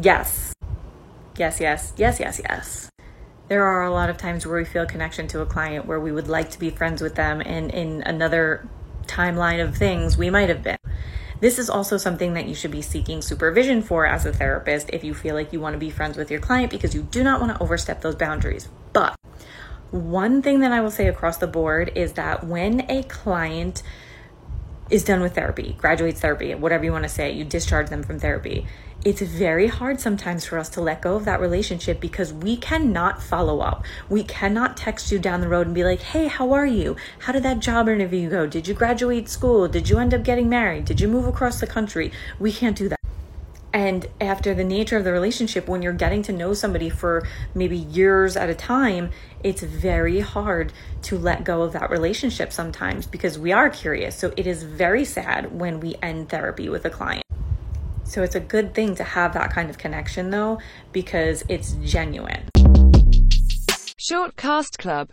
Yes. Yes, yes, yes, yes, yes. There are a lot of times where we feel connection to a client where we would like to be friends with them, and in another timeline of things, we might have been. This is also something that you should be seeking supervision for as a therapist if you feel like you want to be friends with your client because you do not want to overstep those boundaries. But one thing that I will say across the board is that when a client is done with therapy, graduates therapy, whatever you want to say, you discharge them from therapy. It's very hard sometimes for us to let go of that relationship because we cannot follow up. We cannot text you down the road and be like, hey, how are you? How did that job interview go? Did you graduate school? Did you end up getting married? Did you move across the country? We can't do that. And after the nature of the relationship, when you're getting to know somebody for maybe years at a time, it's very hard to let go of that relationship sometimes because we are curious. So it is very sad when we end therapy with a client. So it's a good thing to have that kind of connection though, because it's genuine. Shortcast Club